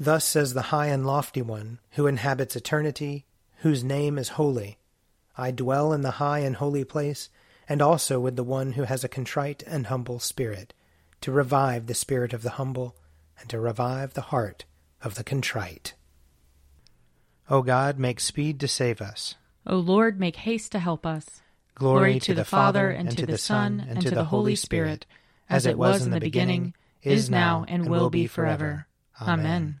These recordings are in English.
Thus says the high and lofty one, who inhabits eternity, whose name is holy. I dwell in the high and holy place, and also with the one who has a contrite and humble spirit, to revive the spirit of the humble, and to revive the heart of the contrite. O God, make speed to save us. O Lord, make haste to help us. Glory, Glory to the Father, and to the Son, and to the Holy Spirit, as it was in the beginning, is now, and will be forever. Amen.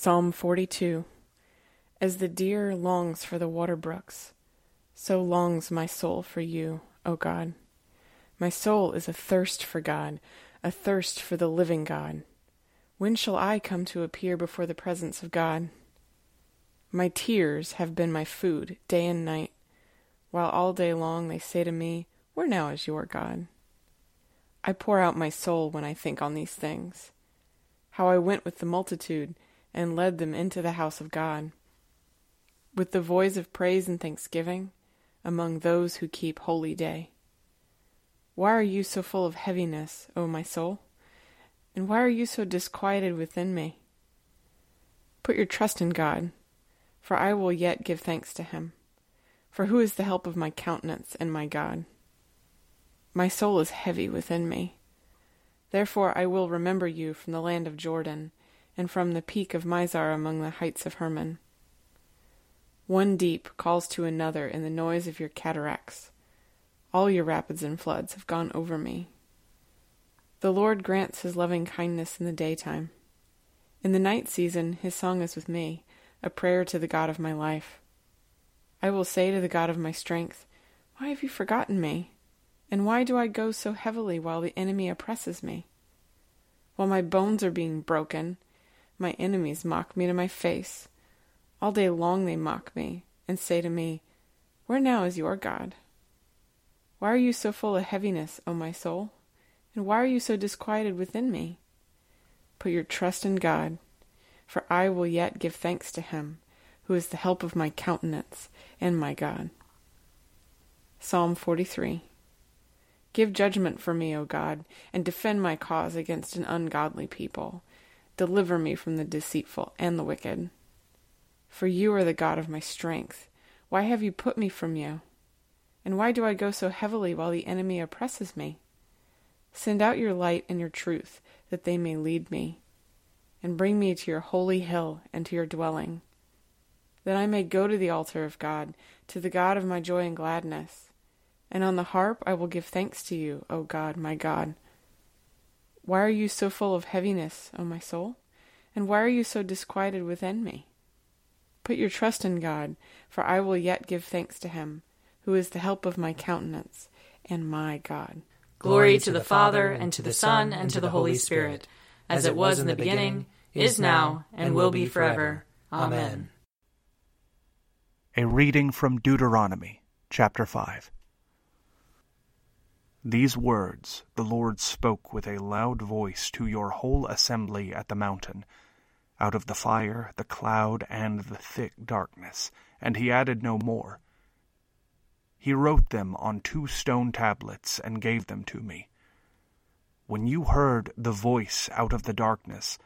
Psalm 42 As the deer longs for the water brooks, so longs my soul for you, O God. My soul is athirst for God, athirst for the living God. When shall I come to appear before the presence of God? My tears have been my food day and night, while all day long they say to me, Where now is your God? I pour out my soul when I think on these things, how I went with the multitude and led them into the house of God, with the voice of praise and thanksgiving among those who keep holy day. Why are you so full of heaviness, O my soul? And why are you so disquieted within me? Put your trust in God, for I will yet give thanks to him. For who is the help of my countenance and my God? My soul is heavy within me. Therefore I will remember you from the land of Jordan, and from the peak of Mizar among the heights of Hermon. One deep calls to another in the noise of your cataracts. All your rapids and floods have gone over me. The Lord grants his loving kindness in the daytime. In the night season, his song is with me, a prayer to the God of my life. I will say to the God of my strength, Why have you forgotten me? And why do I go so heavily while the enemy oppresses me? While my bones are being broken, my enemies mock me to my face. All day long they mock me, and say to me, Where now is your God? Why are you so full of heaviness, O my soul? And why are you so disquieted within me? Put your trust in God, for I will yet give thanks to him, who is the help of my countenance and my God. Psalm 43 Give judgment for me, O God, and defend my cause against an ungodly people. Deliver me from the deceitful and the wicked. For you are the God of my strength. Why have you put me from you? And why do I go so heavily while the enemy oppresses me? Send out your light and your truth, that they may lead me, and bring me to your holy hill and to your dwelling, that I may go to the altar of God, to the God of my joy and gladness. And on the harp I will give thanks to you, O God, my God. Why are you so full of heaviness, O my soul? And why are you so disquieted within me? Put your trust in God, for I will yet give thanks to him, who is the help of my countenance and my God. Glory to the Father, and to the Son, and to the Holy Spirit, as it was in the beginning, is now, and will be forever. Amen. A reading from Deuteronomy, chapter 5. These words the Lord spoke with a loud voice to your whole assembly at the mountain, out of the fire, the cloud, and the thick darkness, and he added no more. He wrote them on two stone tablets and gave them to me. When you heard the voice out of the darkness,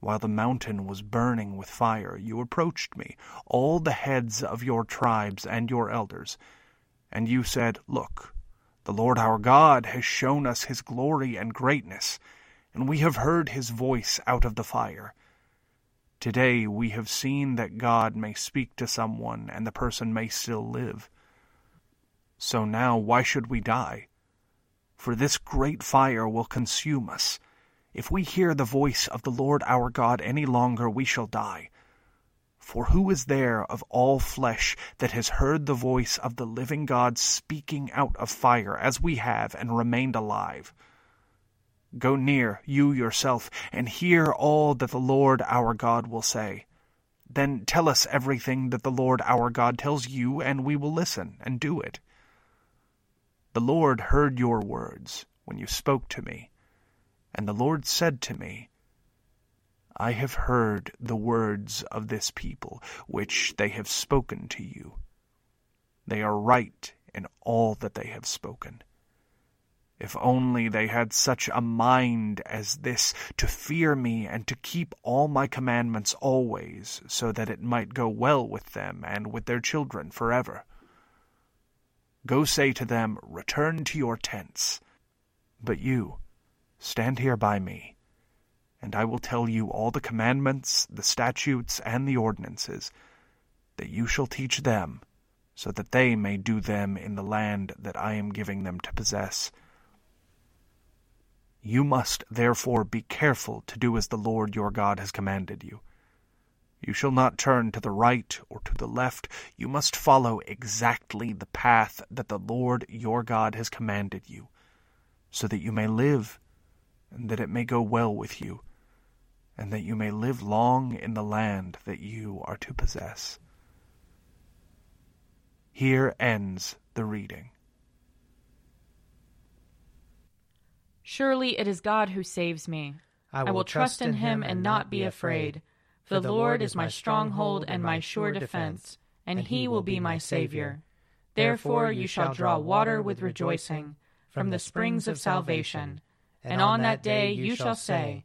while the mountain was burning with fire, you approached me, all the heads of your tribes and your elders, and you said, Look, the Lord our God has shown us his glory and greatness, and we have heard his voice out of the fire. Today we have seen that God may speak to someone, and the person may still live. So now why should we die? For this great fire will consume us. If we hear the voice of the Lord our God any longer, we shall die. For who is there of all flesh that has heard the voice of the living God speaking out of fire, as we have, and remained alive? Go near, you yourself, and hear all that the Lord our God will say. Then tell us everything that the Lord our God tells you, and we will listen and do it. The Lord heard your words when you spoke to me, and the Lord said to me, I have heard the words of this people, which they have spoken to you. They are right in all that they have spoken. If only they had such a mind as this, to fear me and to keep all my commandments always, so that it might go well with them and with their children forever. Go say to them, Return to your tents. But you, stand here by me, and I will tell you all the commandments, the statutes, and the ordinances, that you shall teach them, so that they may do them in the land that I am giving them to possess you must therefore be careful to do as the Lord your God has commanded you. You shall not turn to the right or to the left. You must follow exactly the path that the Lord your God has commanded you, so that you may live, and that it may go well with you, and that you may live long in the land that you are to possess. Here ends the reading. Surely it is God who saves me. I will, I will trust in him and not be afraid. For the Lord is my stronghold and my sure defense, and he will be my Savior. Therefore you shall draw water with rejoicing from the springs of salvation. And on that day you shall say,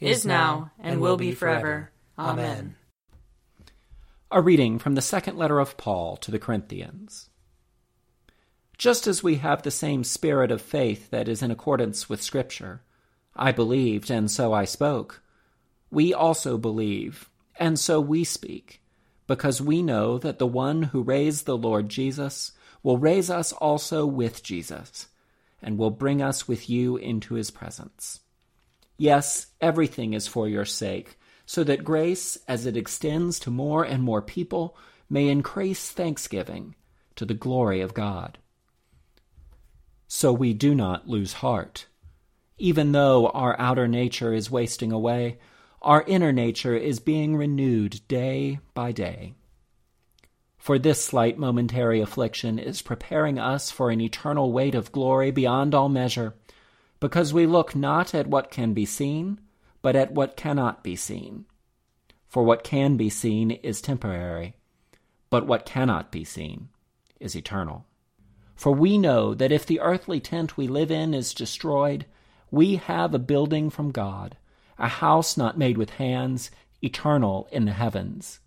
is now, and will be forever. Amen. A reading from the second letter of Paul to the Corinthians. Just as we have the same spirit of faith that is in accordance with Scripture, I believed, and so I spoke. We also believe, and so we speak, because we know that the one who raised the Lord Jesus will raise us also with Jesus, and will bring us with you into his presence. Yes, everything is for your sake, so that grace, as it extends to more and more people, may increase thanksgiving to the glory of God so we do not lose heart. Even though our outer nature is wasting away, our inner nature is being renewed day by day. For this slight momentary affliction is preparing us for an eternal weight of glory beyond all measure, because we look not at what can be seen, but at what cannot be seen. For what can be seen is temporary, but what cannot be seen is eternal. For we know that if the earthly tent we live in is destroyed, we have a building from God, a house not made with hands, eternal in the heavens.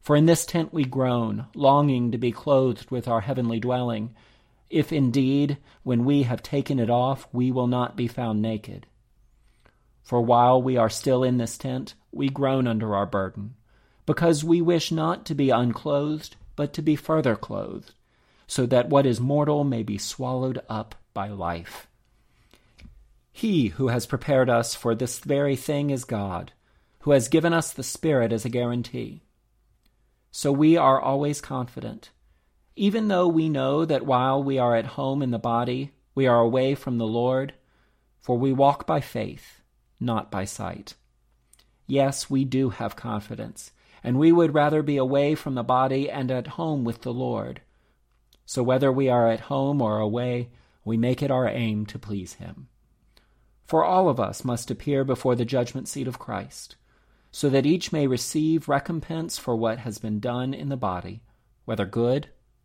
For in this tent we groan, longing to be clothed with our heavenly dwelling, if indeed, when we have taken it off, we will not be found naked. For while we are still in this tent, we groan under our burden, because we wish not to be unclothed, but to be further clothed so that what is mortal may be swallowed up by life. He who has prepared us for this very thing is God, who has given us the Spirit as a guarantee. So we are always confident, even though we know that while we are at home in the body, we are away from the Lord, for we walk by faith, not by sight. Yes, we do have confidence, and we would rather be away from the body and at home with the Lord. So whether we are at home or away, we make it our aim to please him. For all of us must appear before the judgment seat of Christ, so that each may receive recompense for what has been done in the body, whether good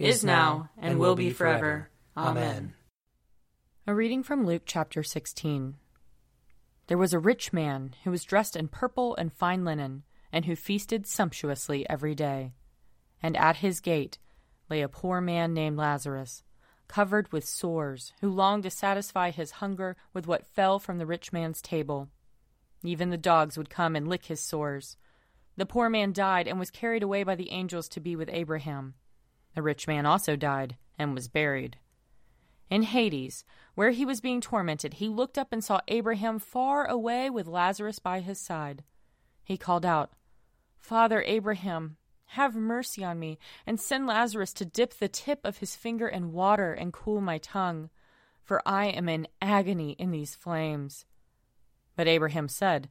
is now, and will be forever. Amen. A reading from Luke chapter 16. There was a rich man who was dressed in purple and fine linen, and who feasted sumptuously every day. And at his gate lay a poor man named Lazarus, covered with sores, who longed to satisfy his hunger with what fell from the rich man's table. Even the dogs would come and lick his sores. The poor man died and was carried away by the angels to be with Abraham. The rich man also died and was buried. In Hades, where he was being tormented, he looked up and saw Abraham far away with Lazarus by his side. He called out, Father Abraham, have mercy on me, and send Lazarus to dip the tip of his finger in water and cool my tongue, for I am in agony in these flames. But Abraham said,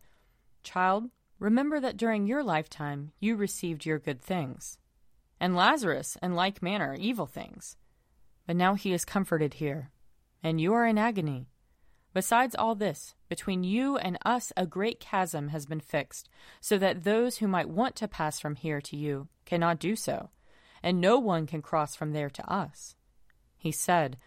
Child, remember that during your lifetime you received your good things, and Lazarus, in like manner, evil things. But now he is comforted here, and you are in agony. Besides all this, between you and us a great chasm has been fixed, so that those who might want to pass from here to you cannot do so, and no one can cross from there to us. He said,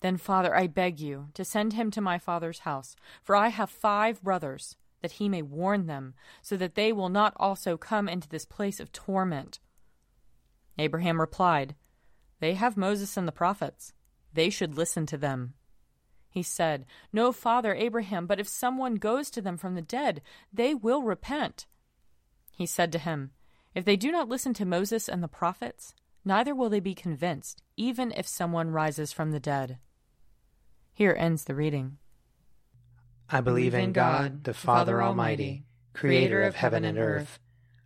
Then, Father, I beg you to send him to my father's house, for I have five brothers, that he may warn them, so that they will not also come into this place of torment. Abraham replied, They have Moses and the prophets. They should listen to them. He said, No, father Abraham, but if someone goes to them from the dead, they will repent. He said to him, If they do not listen to Moses and the prophets, neither will they be convinced, even if someone rises from the dead. Here ends the reading. I believe in God, the Father Almighty, creator of heaven and earth.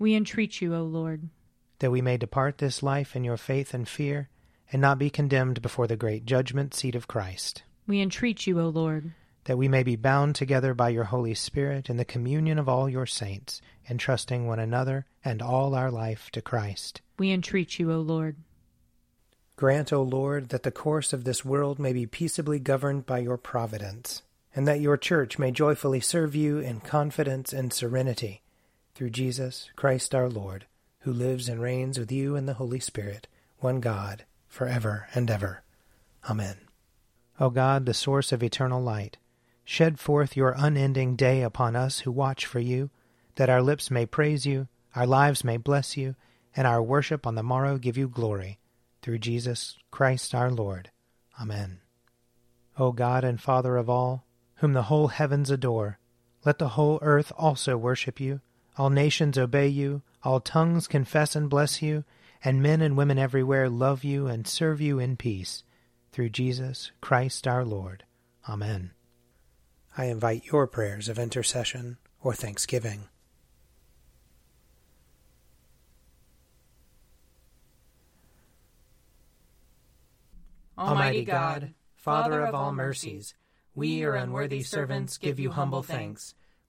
We entreat you, O Lord. That we may depart this life in your faith and fear, and not be condemned before the great judgment seat of Christ. We entreat you, O Lord that we may be bound together by your Holy Spirit in the communion of all your saints, entrusting one another and all our life to Christ. We entreat you, O Lord. Grant, O Lord, that the course of this world may be peaceably governed by your providence, and that your church may joyfully serve you in confidence and serenity, through Jesus Christ our Lord, who lives and reigns with you in the Holy Spirit, one God, for ever and ever. Amen. O God, the source of eternal light, Shed forth your unending day upon us who watch for you, that our lips may praise you, our lives may bless you, and our worship on the morrow give you glory. Through Jesus Christ our Lord. Amen. O God and Father of all, whom the whole heavens adore, let the whole earth also worship you, all nations obey you, all tongues confess and bless you, and men and women everywhere love you and serve you in peace. Through Jesus Christ our Lord. Amen. I invite your prayers of intercession or thanksgiving. Almighty God, Father of all mercies, we, your unworthy servants, give you humble thanks